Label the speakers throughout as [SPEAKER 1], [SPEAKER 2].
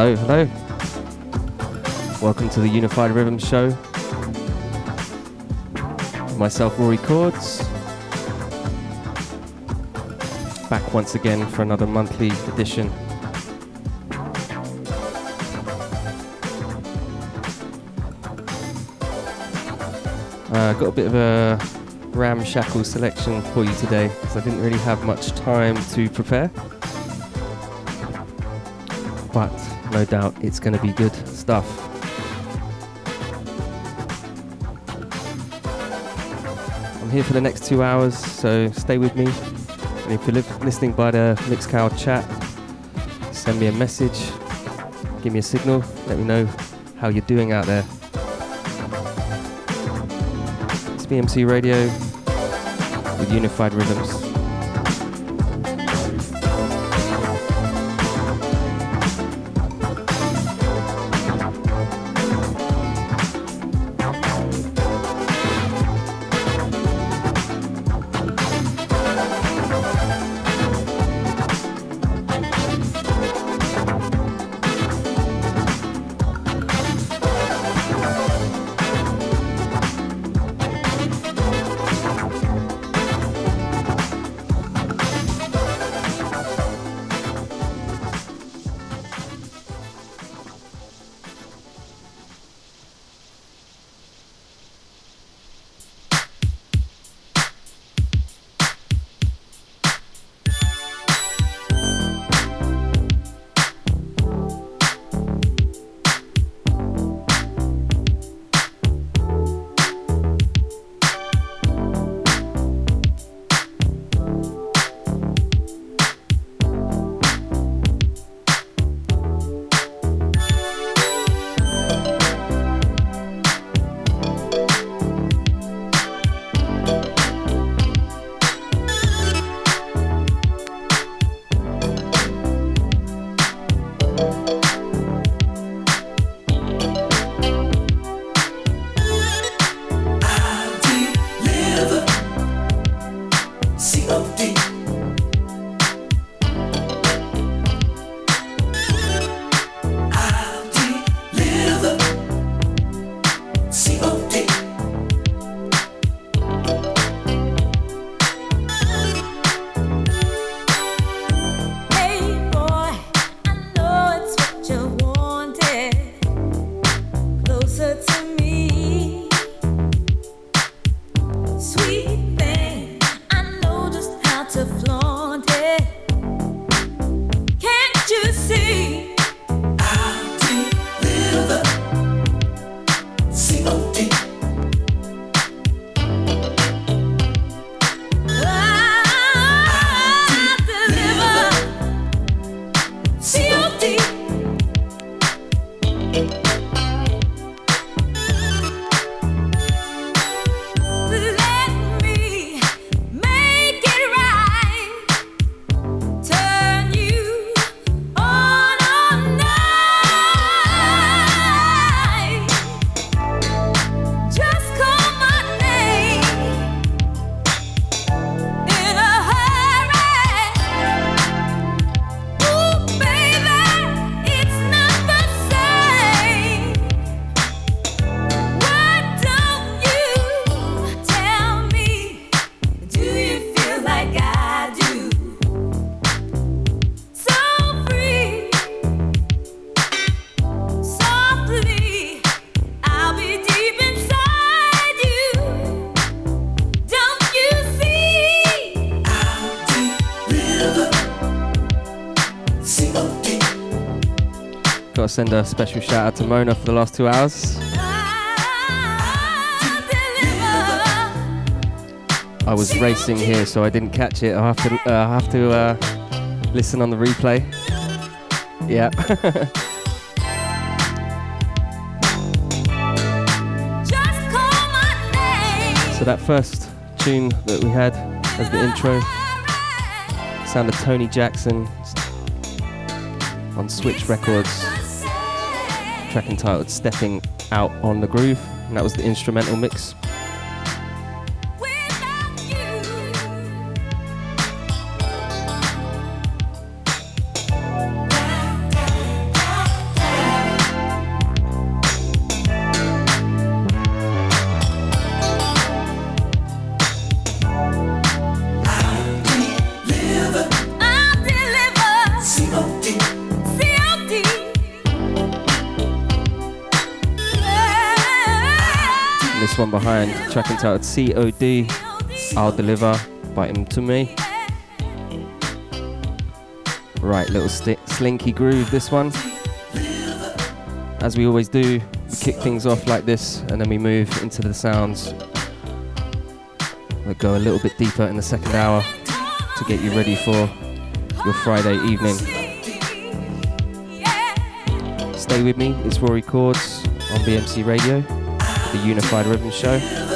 [SPEAKER 1] Hello, hello. Welcome to the Unified Rhythm Show. Myself, Rory Cordz. Back once again for another monthly edition. Uh, got a bit of a ramshackle selection for you today because I didn't really have much time to prepare no doubt it's going to be good stuff. I'm here for the next two hours, so stay with me. And if you're li- listening by the Mixcloud chat, send me a message, give me a signal, let me know how you're doing out there. It's BMC Radio with Unified Rhythms. Send a special shout out to Mona for the last two hours. I was racing here, so I didn't catch it. I have to, uh, have to uh, listen on the replay. Yeah. so that first tune that we had as the intro, sound of Tony Jackson on Switch Records track entitled Stepping Out on the Groove, and that was the instrumental mix.
[SPEAKER 2] Track entitled COD, I'll Deliver by me. Right, little slinky groove this one. As we always do, we kick things off like this and then we move into the sounds that go a little bit deeper in the second hour to get you ready for your Friday evening. Stay with me, it's Rory Cordz on BMC Radio, the Unified Rhythm Show.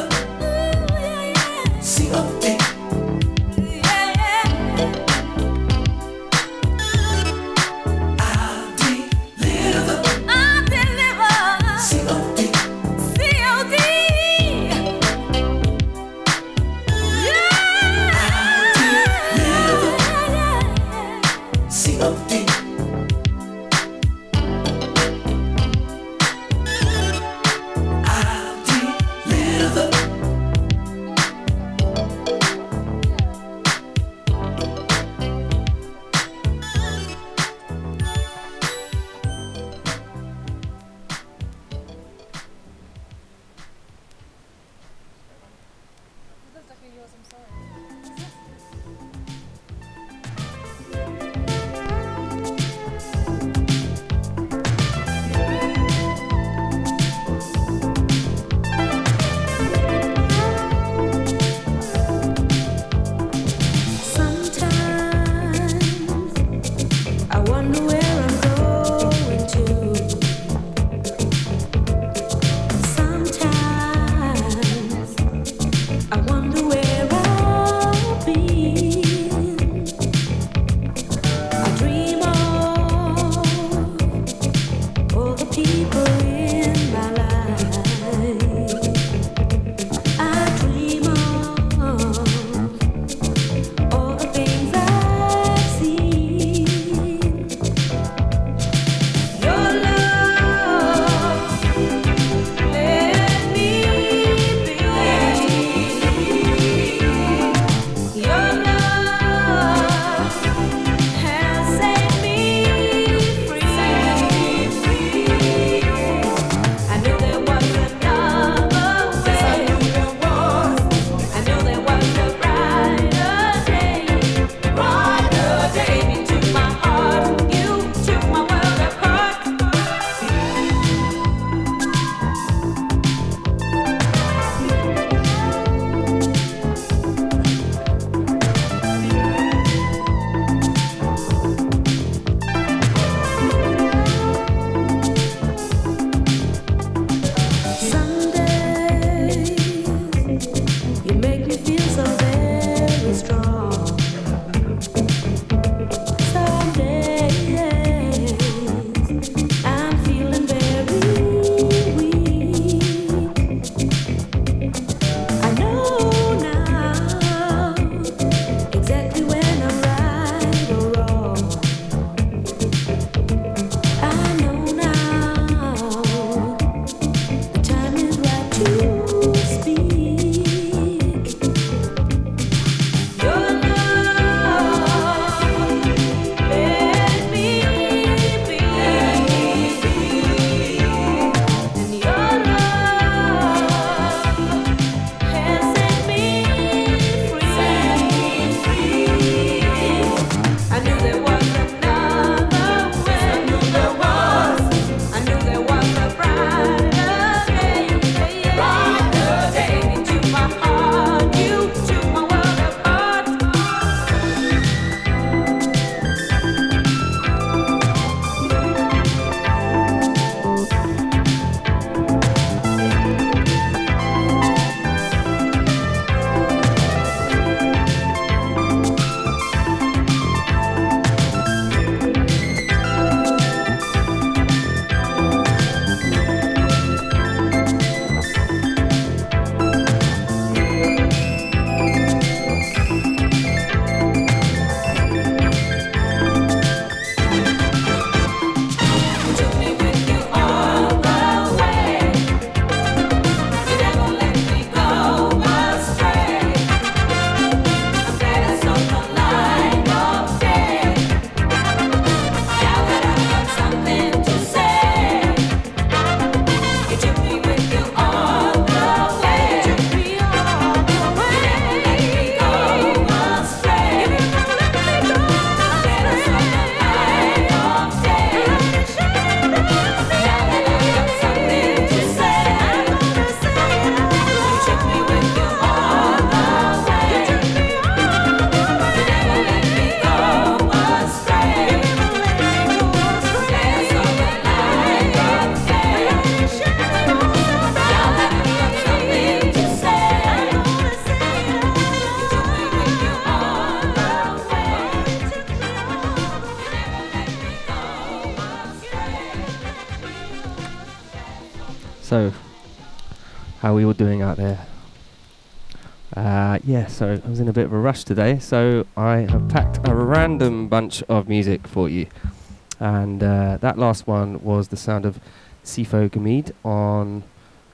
[SPEAKER 2] So, how are we all doing out there? Uh, yeah, so I was in a bit of a rush today, so I have packed a random bunch of music for you. And uh, that last one was the sound of Sipho Gumede on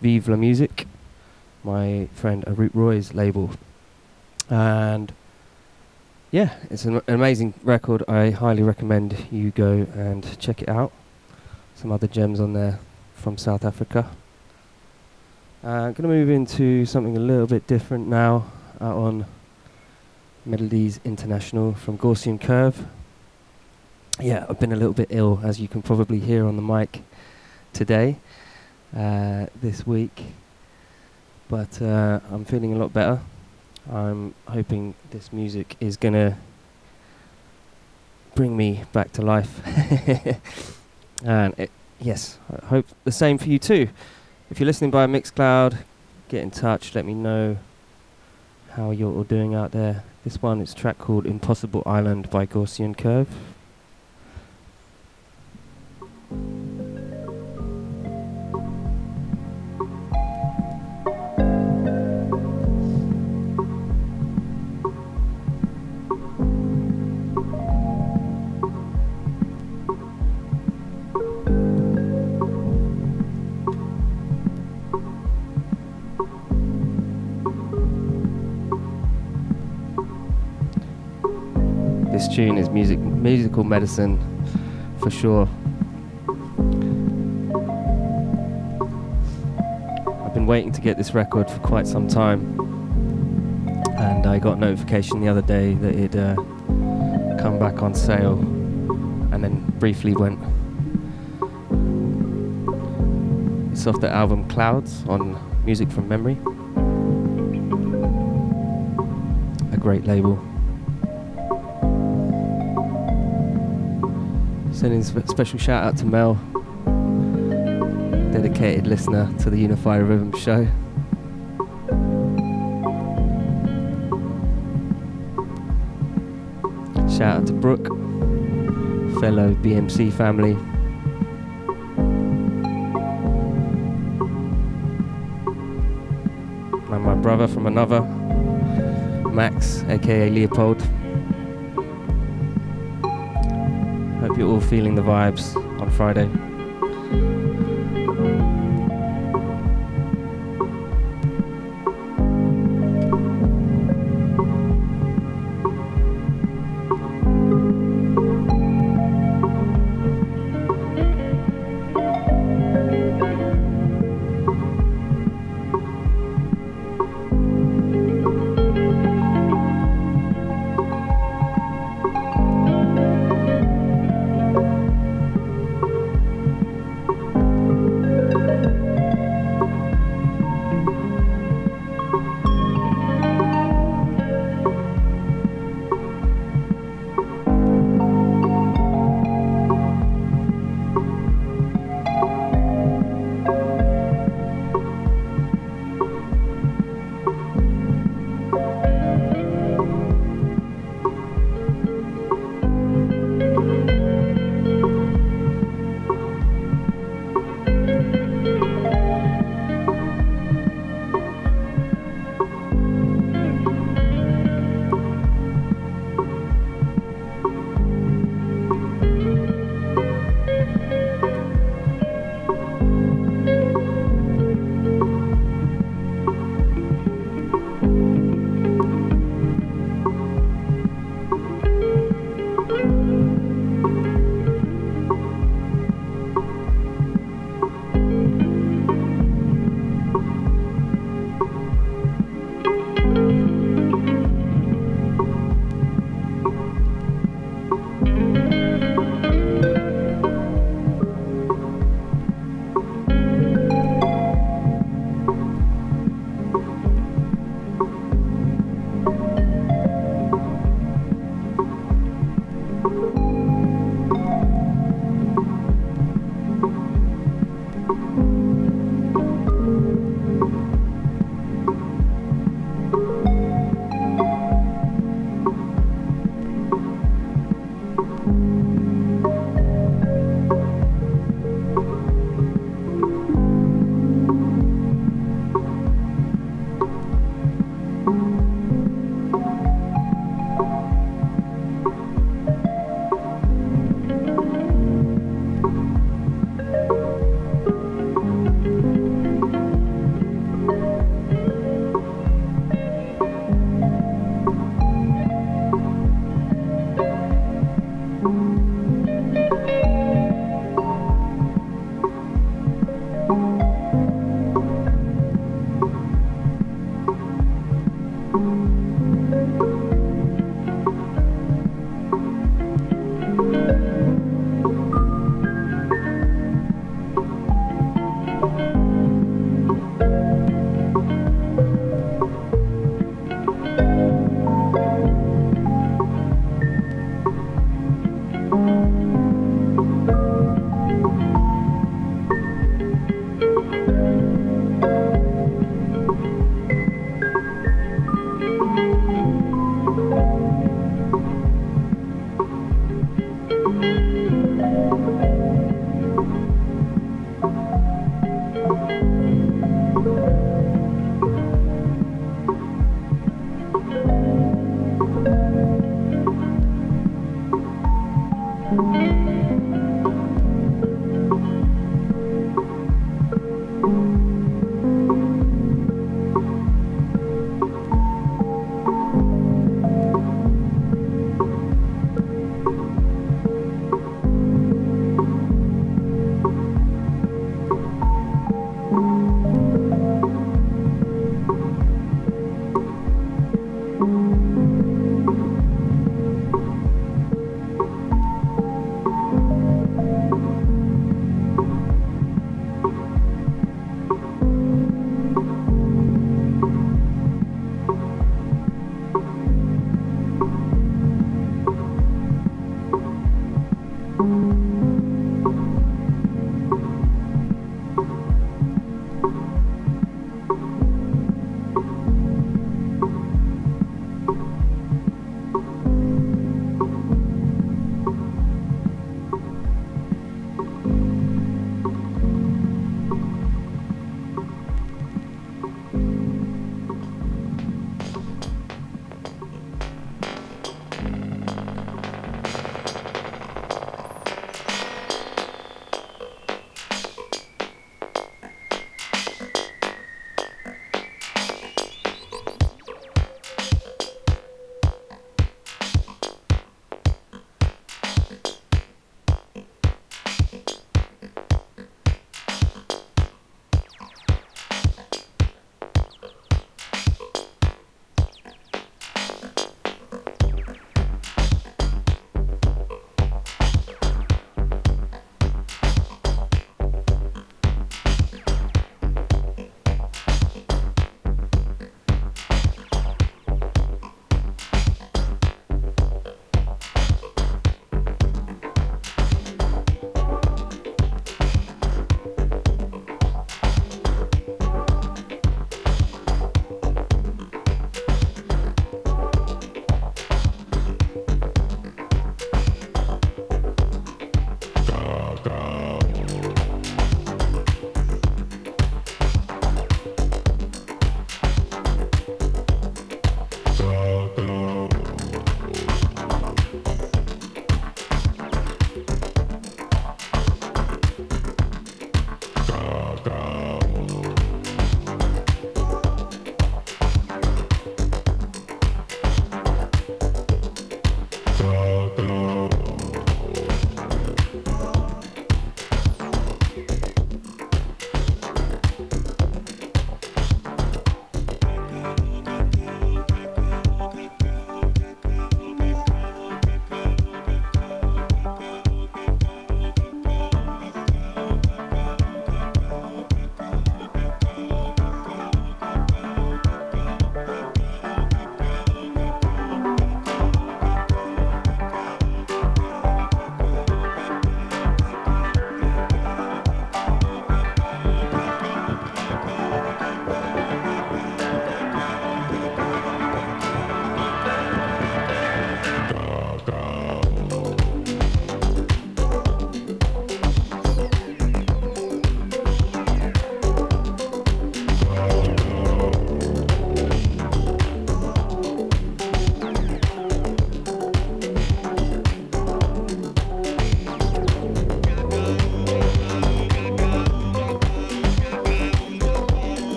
[SPEAKER 2] Vive la Musique, my friend Arut Roy's label. And yeah, it's an, an amazing record. I highly recommend you go and check it out. Some other gems on there from South Africa. I'm uh, going to move into something a little bit different now out on Melodies International from Gaussian Curve. Yeah, I've been a little bit ill, as you can probably hear on the mic today, uh, this week, but uh, I'm feeling a lot better. I'm hoping this music is going to bring me back to life. and it, yes, I hope the same for you too. If you're listening by Mixcloud, get in touch. Let me know how you're all doing out there. This one is a track called Impossible Island by Gaussian Curve. Tune is music, musical medicine for sure. I've been waiting to get this record for quite some time, and I got notification the other day that it'd uh, come back on sale, and then briefly went. It's off the album Clouds on Music from Memory. A great label. Sending a special shout out to Mel, dedicated listener to the Unify Rhythm show. Shout out to Brooke, fellow BMC family. And my brother from another, Max, aka Leopold. You're all feeling the vibes on Friday.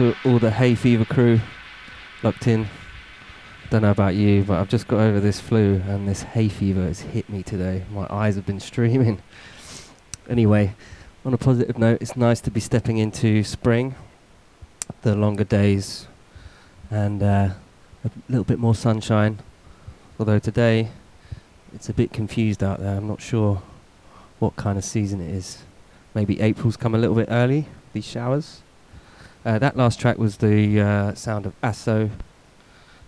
[SPEAKER 2] To all the Hay Fever crew locked in. Don't know about you, but I've just got over this flu and this hay fever has hit me today. My eyes have been streaming. Anyway, on a positive note, it's nice to be stepping into spring, the longer days, and uh, a little bit more sunshine. Although today it's a bit confused out there. I'm not sure what kind of season it is. Maybe April's come a little bit early, these showers. Uh, that last track was the uh, sound of Asso,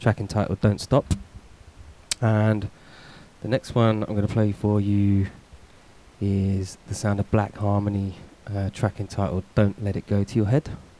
[SPEAKER 2] track entitled Don't Stop. And the next one I'm going to play for you is the sound of Black Harmony, uh, track entitled Don't Let It Go to Your Head.
[SPEAKER 1] Don't let it go to your head.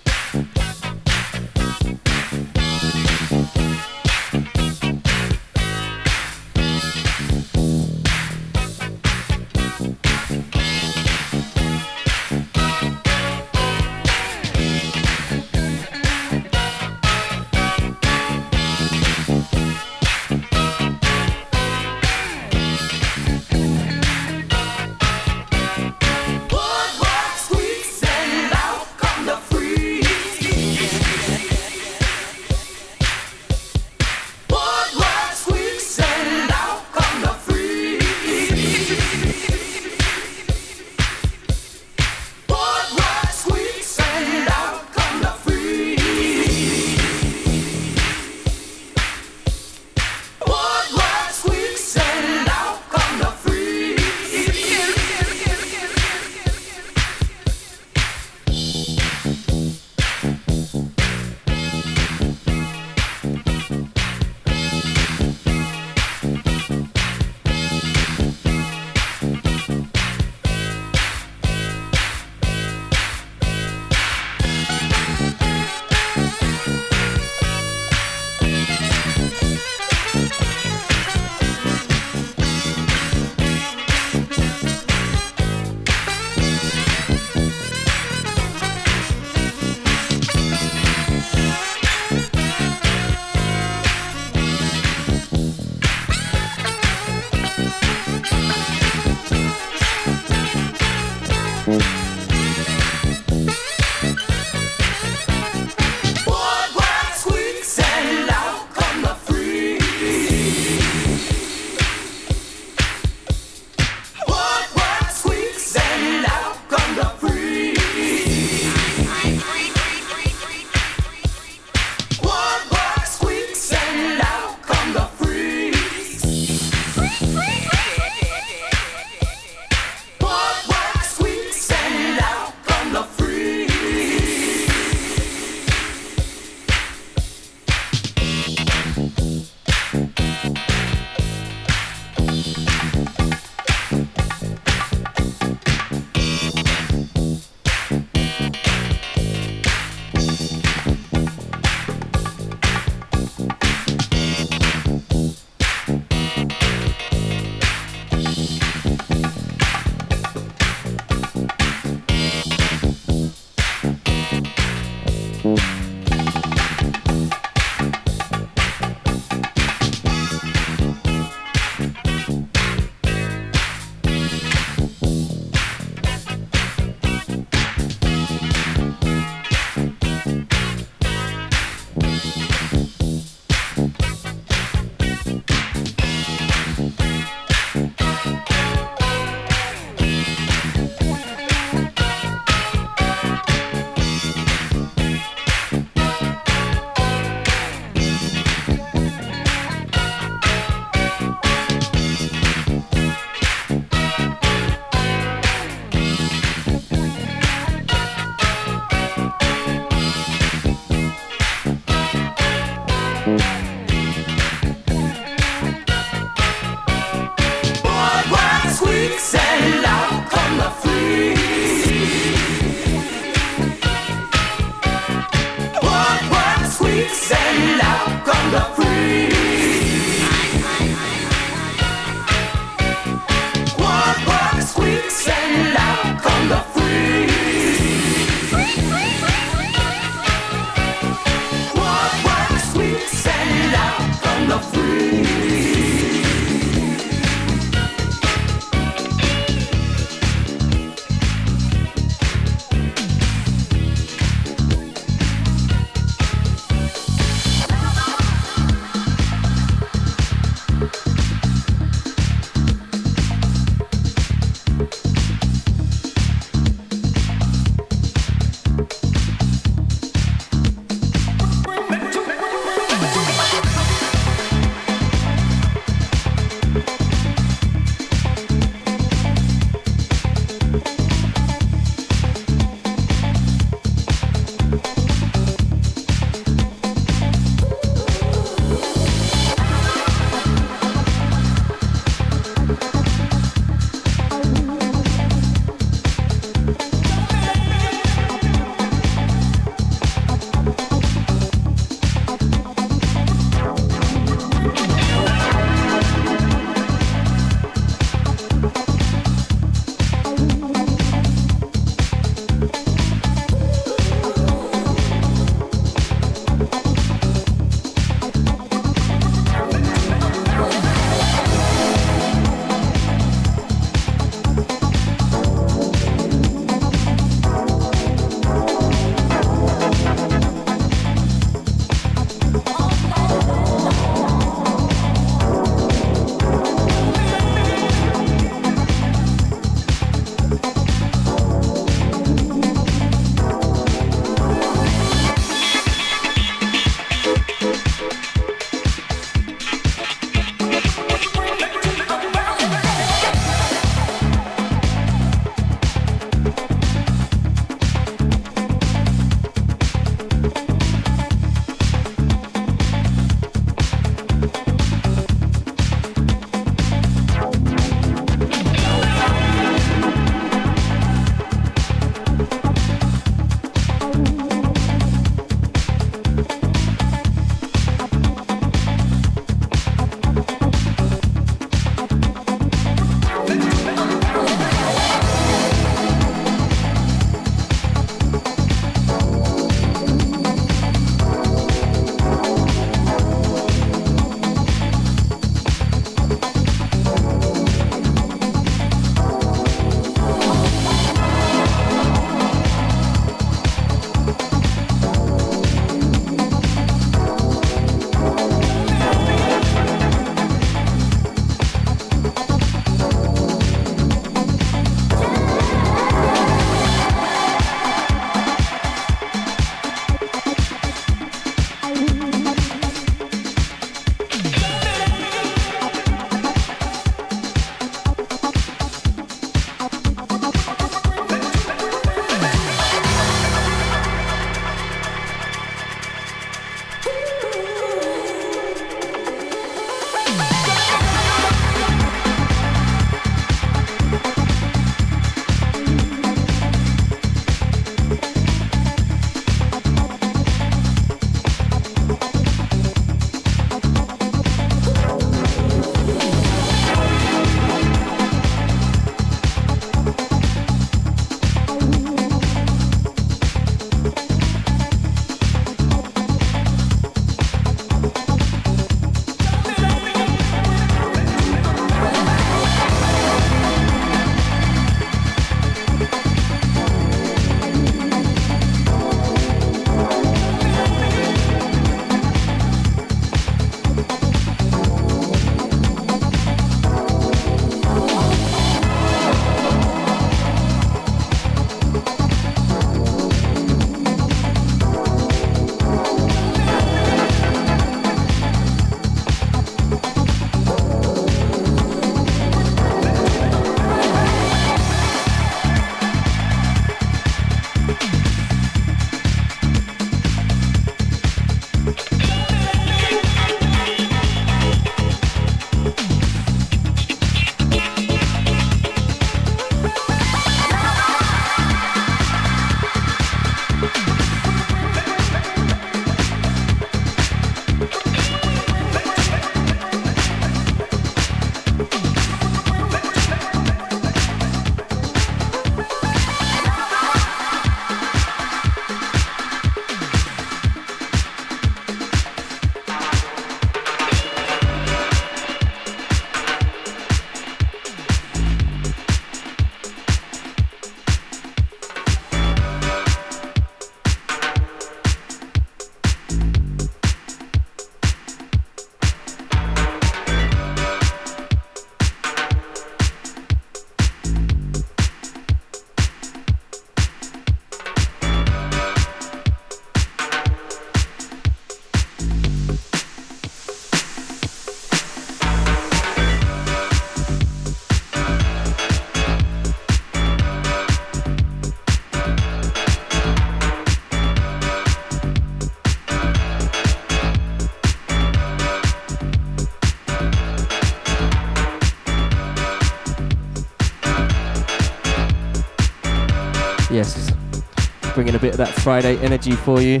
[SPEAKER 2] Bit of that Friday energy for you.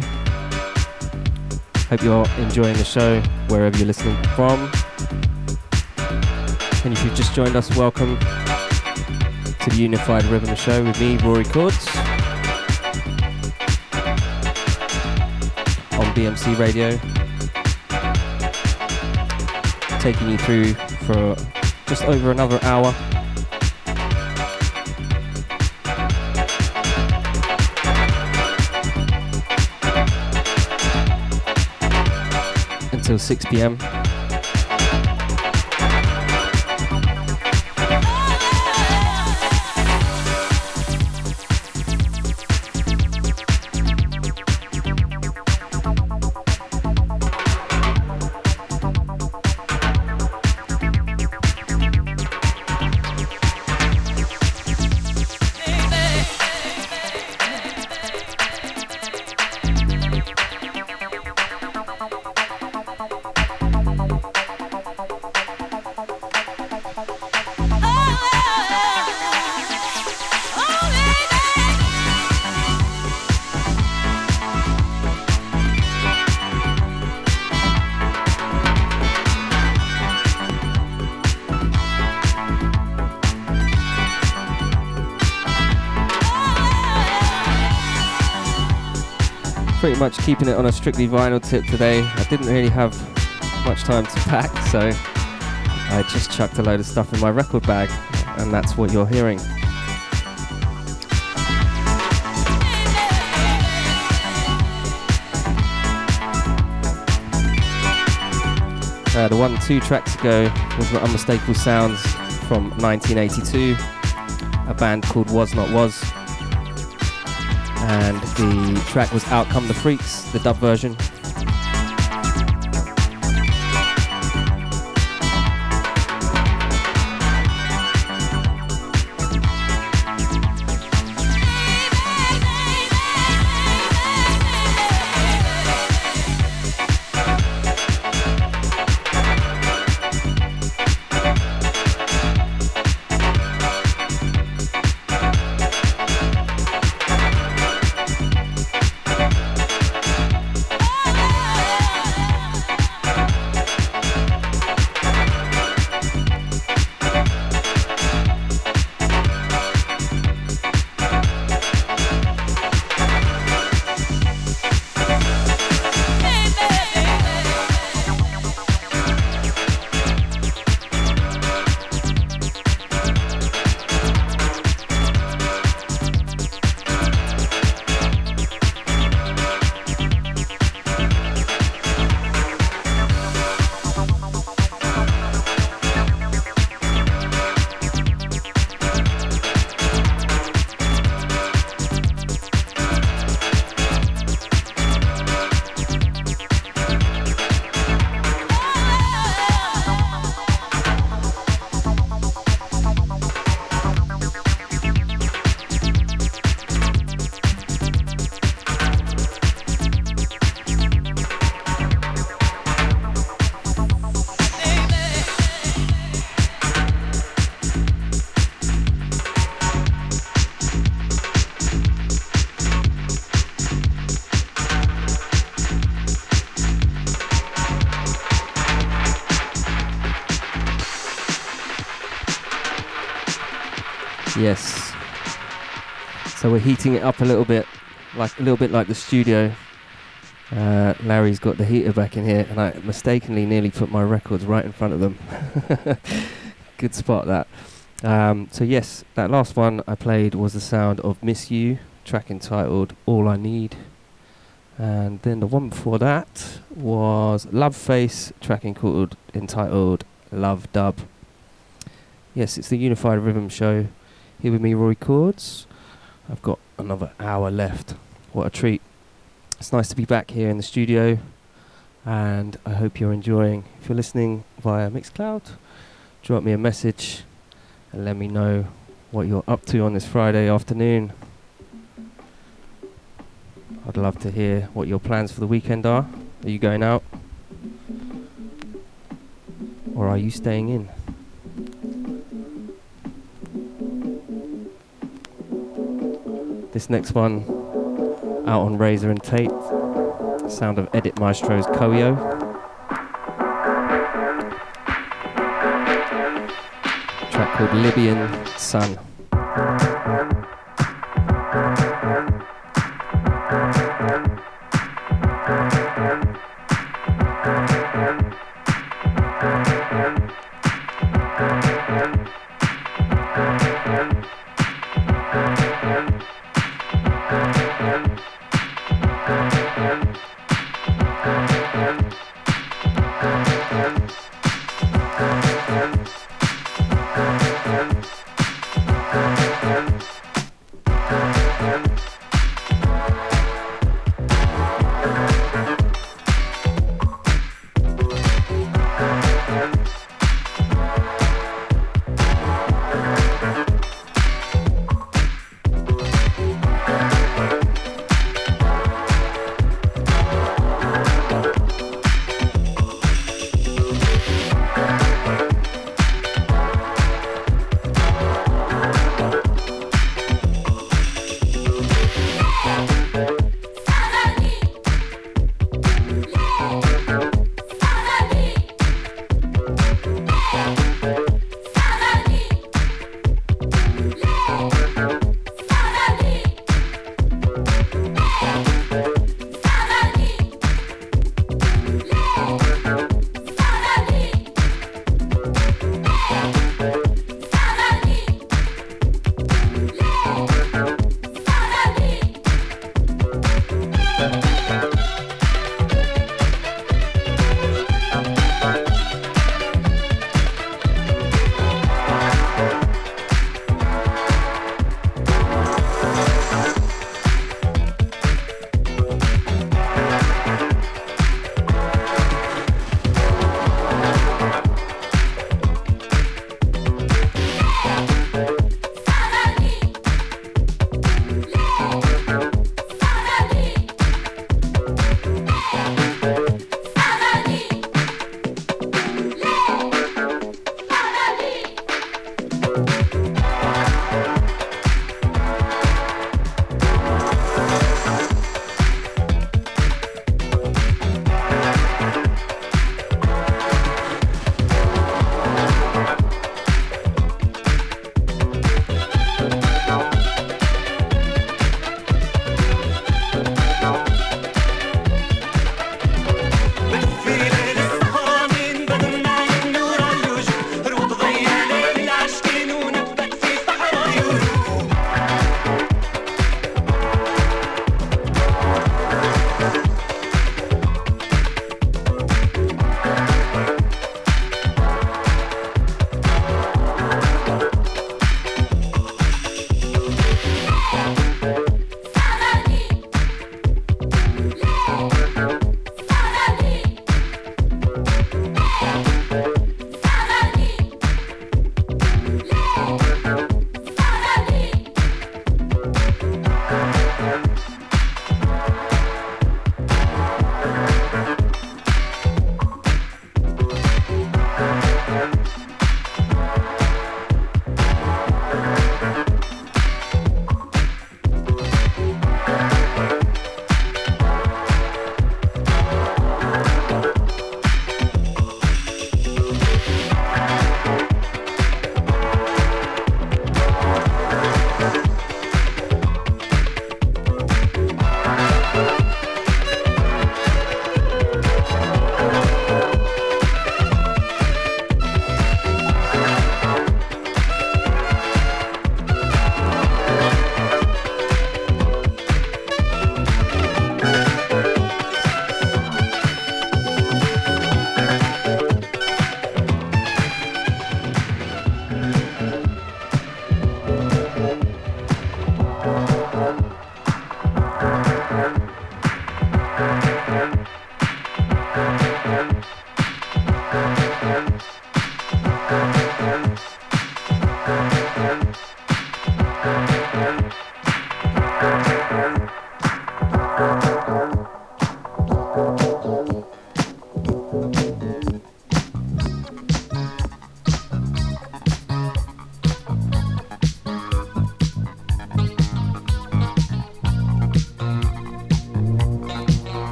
[SPEAKER 2] Hope you're enjoying the show wherever you're listening from. And if you've just joined us, welcome to the Unified Rhythm Show with me, Rory Cordz, on BMC Radio. Taking you through for just over another hour. Until 6 pm. Much keeping it on a strictly vinyl tip today. I didn't really have much time to pack, so I just chucked a load of stuff in my record bag, and that's what you're hearing. Uh, the one two tracks ago was the Unmistakable Sounds from 1982, a band called Was Not Was and the track was Out Come the Freaks, the dub version. So we're heating it up a little bit, like a little bit like the studio. Uh, Larry's got the heater back in here, and I mistakenly nearly put my records right in front of them. Good spot that. Um, so yes, that last one I played was the sound of "Misiu," track entitled "All I Need," and then the one before that was Loveface, track entitled entitled "Lovedub." Yes, it's the Unified Rhythm Show. Here with me, Rory Cordz. I've got another hour left. What a treat. It's nice to be back here in the studio, and I hope you're enjoying. If you're listening via Mixcloud, drop me a message and let me know what you're up to on this Friday afternoon. I'd love to hear what your plans for the weekend are. Are you going out? Or are you staying in? This next one out on Razor-N-Tape. Sound of Edit Maestro's Coeo. Track called Libyan Sun. Yeah.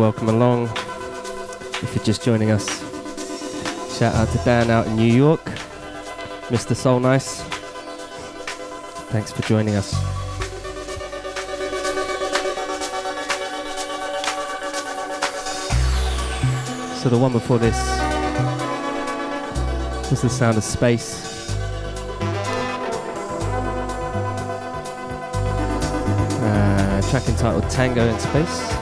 [SPEAKER 2] Welcome along. If you're just joining us, shout out to Dan out in New York, Mr. Soul Nice. Thanks for joining us. So the one before this was the sound of space. Uh, track entitled Tango in Space.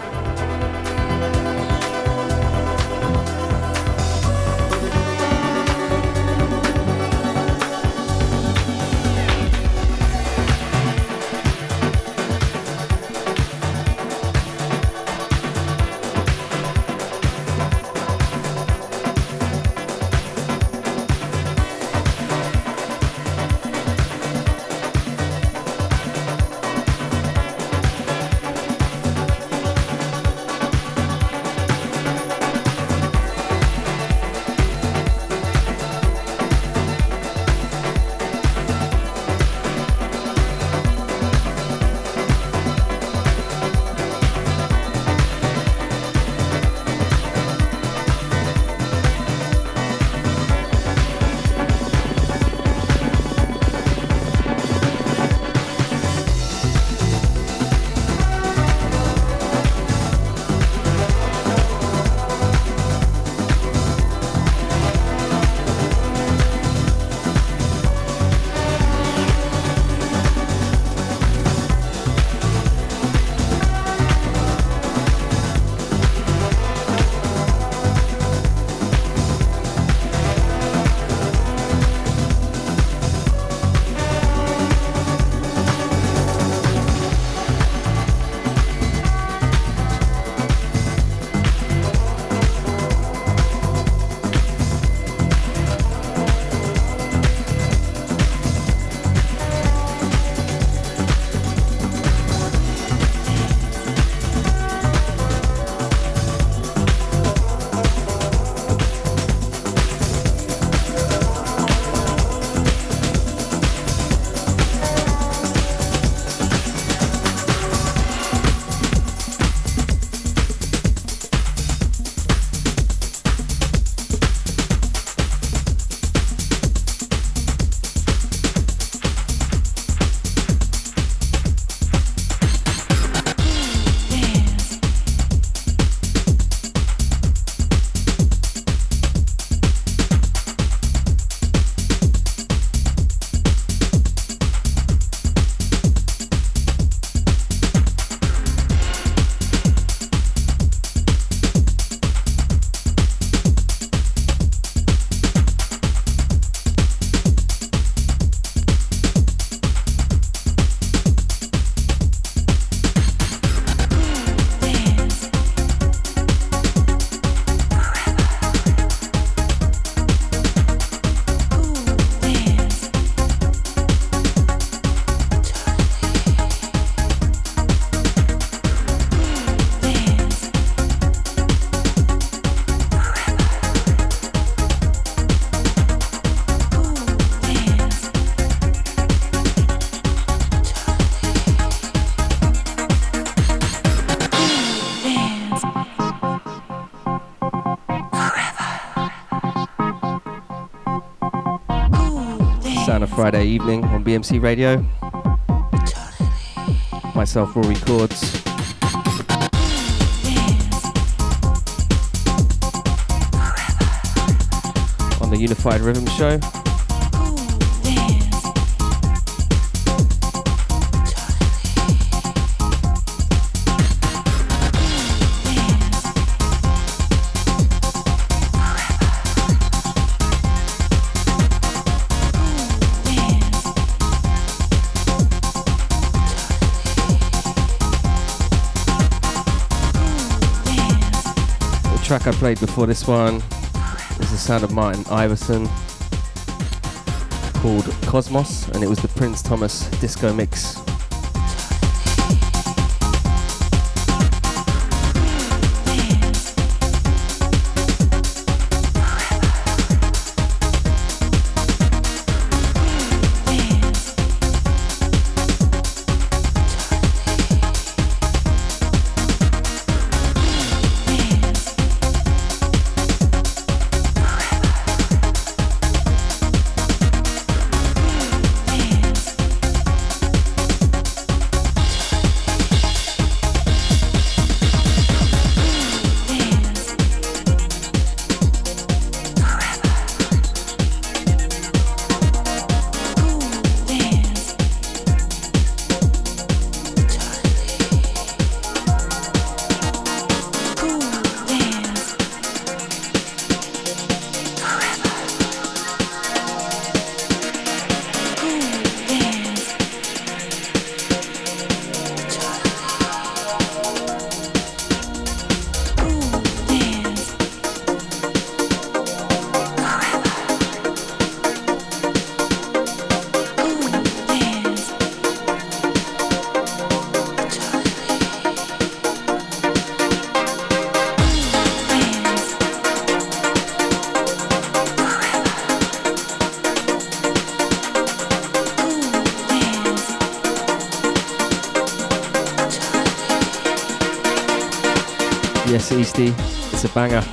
[SPEAKER 2] Evening on BMC Radio. Myself, Rory Cordz. On the Unified Rhythm Show. I played before this one is the sound of Martin Iveson called Cosmos, and it was the Prins Thomas Diskomiks. It's a banger.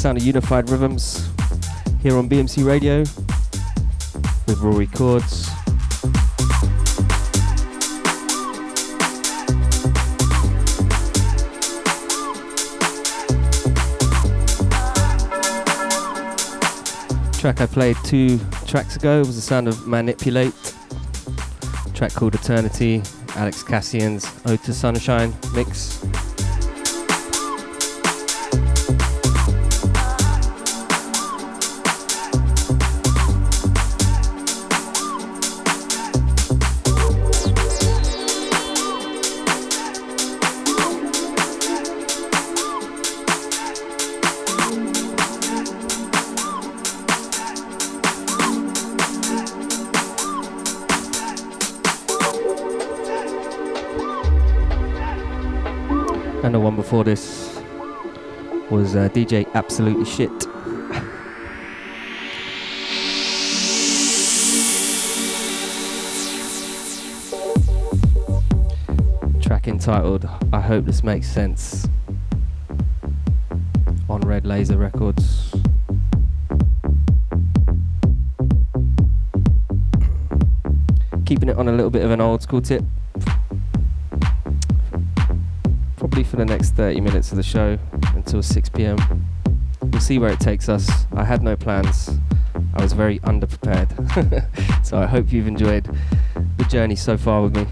[SPEAKER 2] sound of Unified Rhythms here on BMC Radio with Rory Cordz. Track I played two tracks ago was the sound of Man/Ipulate. Track called Eternity, Alex Kassian's Ode to Sunshine mix. Before this was uh, DJ Absolutely Shit. Track entitled I Hope This Makes Sense on Red Laser Records. Keeping it on a little bit of an old school tip. Next 30 minutes of the show until 6 pm. We'll see where it takes us. I had no plans. I was very underprepared. so I hope you've enjoyed the journey so far with me.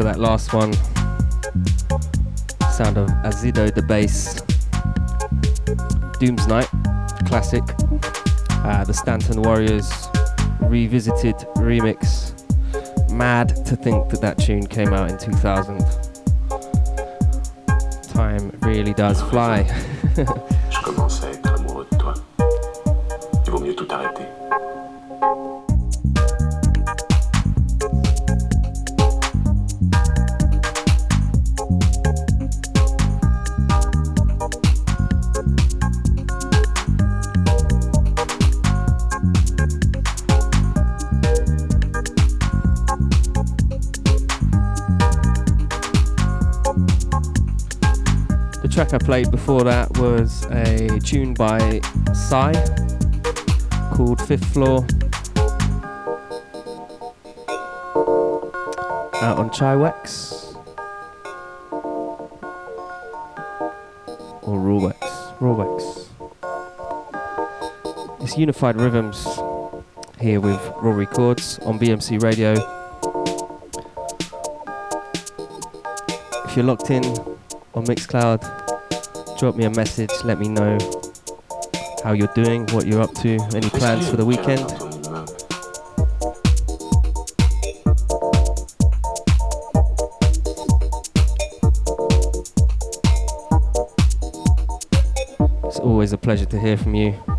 [SPEAKER 2] To that last one. Sound of Azzido Da Bass. Doom's Night, classic. Uh, the Stanton Warriors revisited remix. Mad to think that that tune came out in 2000. Time really does fly. played before that was a tune by Sy called Fifth Floor. Out on Chiwex. Or Rawwex. Rawwex. It's Unified Rhythms here with Rory Cordz on BMC Radio. If you're locked in on Mixcloud, drop me a message, let me know how you're doing, what you're up to, any plans for the weekend. It's always a pleasure to hear from you.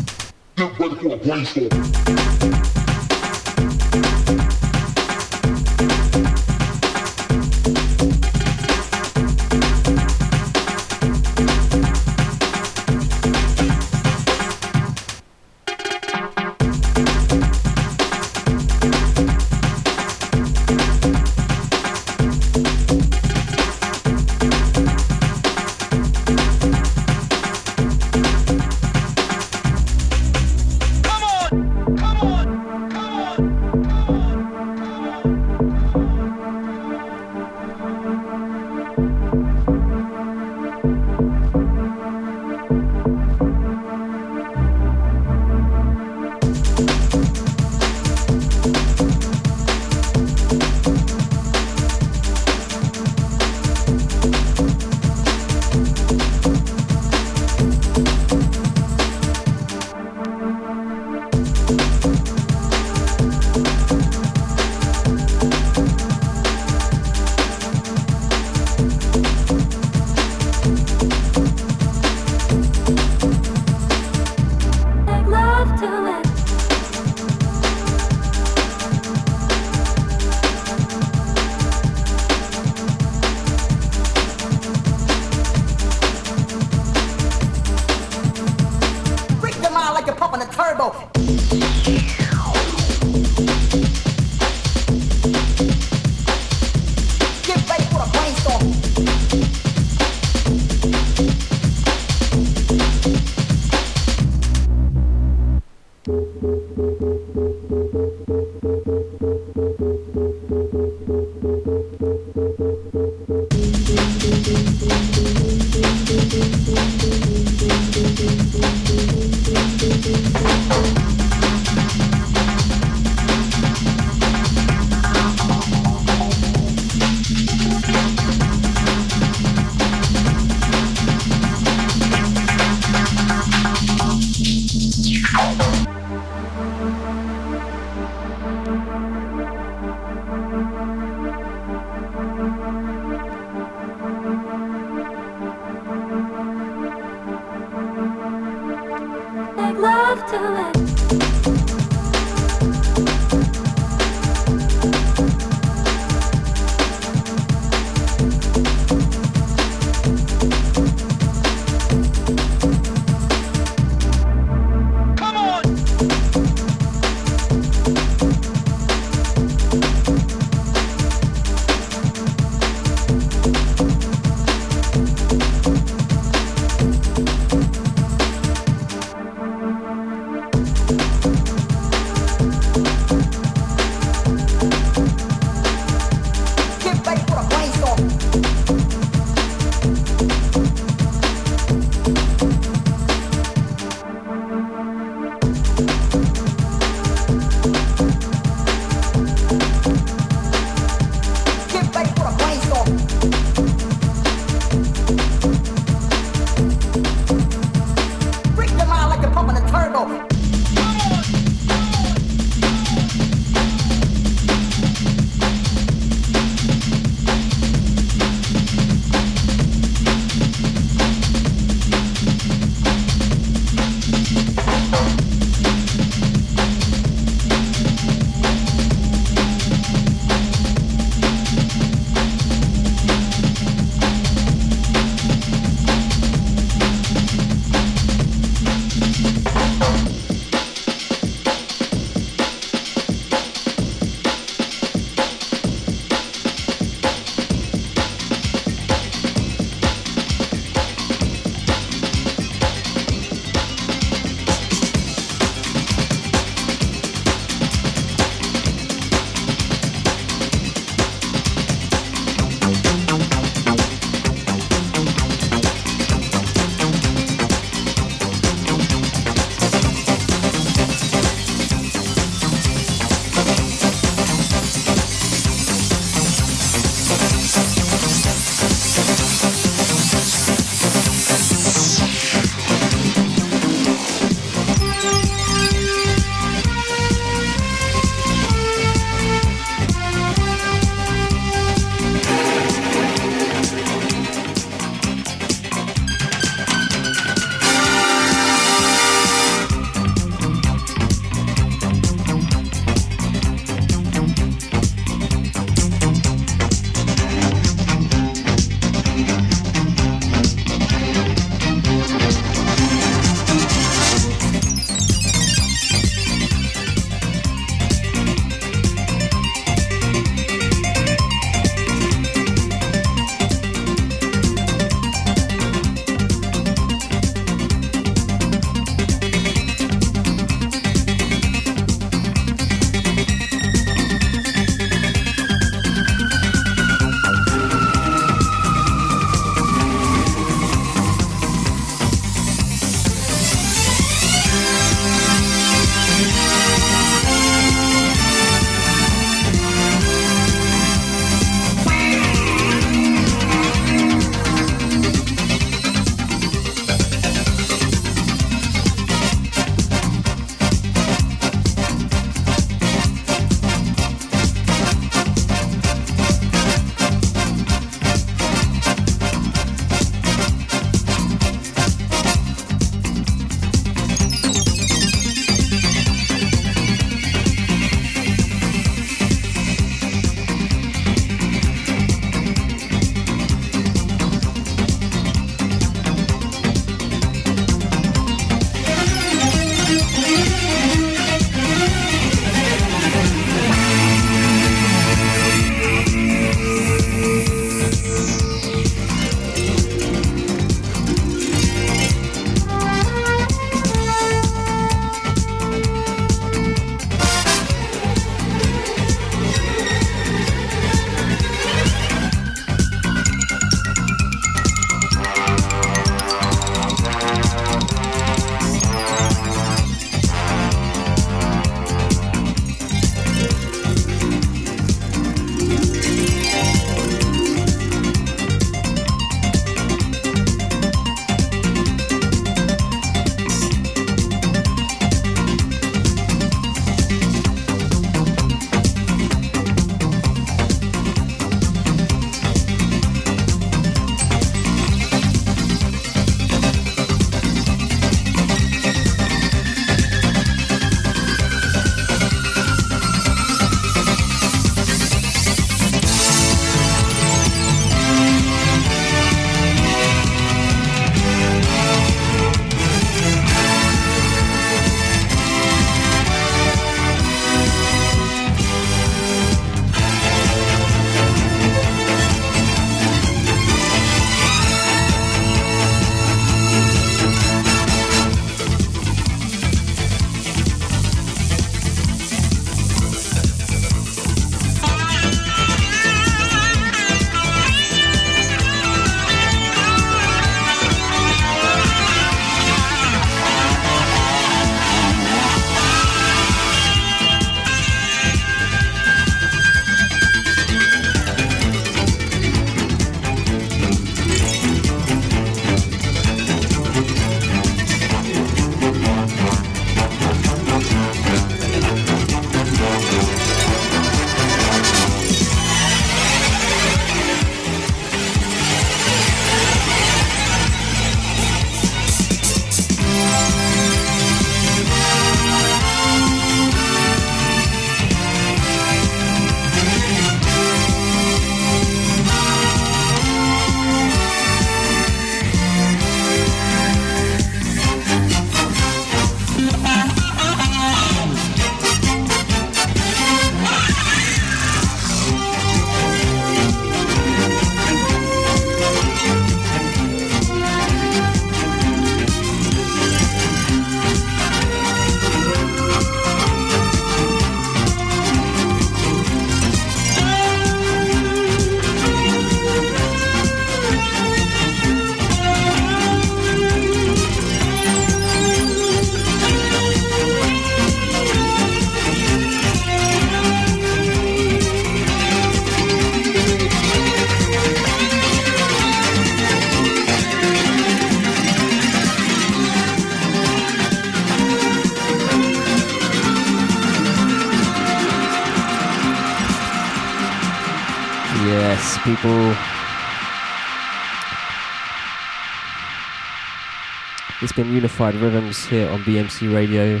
[SPEAKER 2] Unified Rhythms here on BMC Radio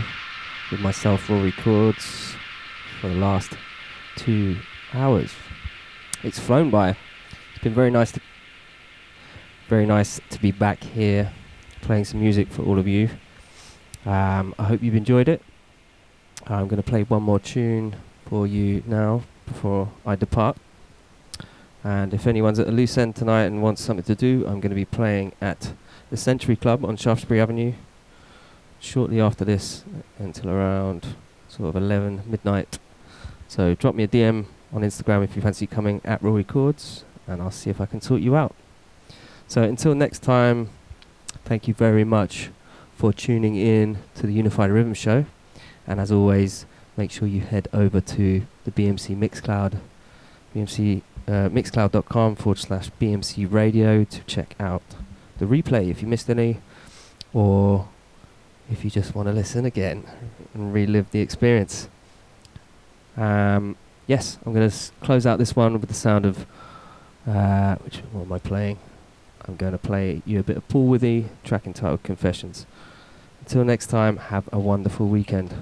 [SPEAKER 2] with myself, Rory Cordz, for the last two hours. It's flown by. It's been very nice to very nice to be back here playing some music for all of you. Um, I hope you've enjoyed it. I'm going to play one more tune for you now before I depart. And if anyone's at a loose end tonight and wants something to do, I'm going to be playing at the Century Club on Shaftesbury Avenue shortly after this until around sort of 11 midnight. So drop me a DM on Instagram if you fancy coming at Rory Cordz and I'll see if I can sort you out. So until next time, thank you very much for tuning in to the Unified Rhythm Show. And as always, make sure you head over to the BMC Mixcloud, BMC uh, mixcloud.com forward slash BMC radio to check out the replay if you missed any, or if you just want to listen again and relive the experience. Um, yes, I'm going to s- close out this one with the sound of uh, which am I playing? I'm going to play you a bit of Paul Withy, track entitled Confessions. Until next time, have a wonderful weekend.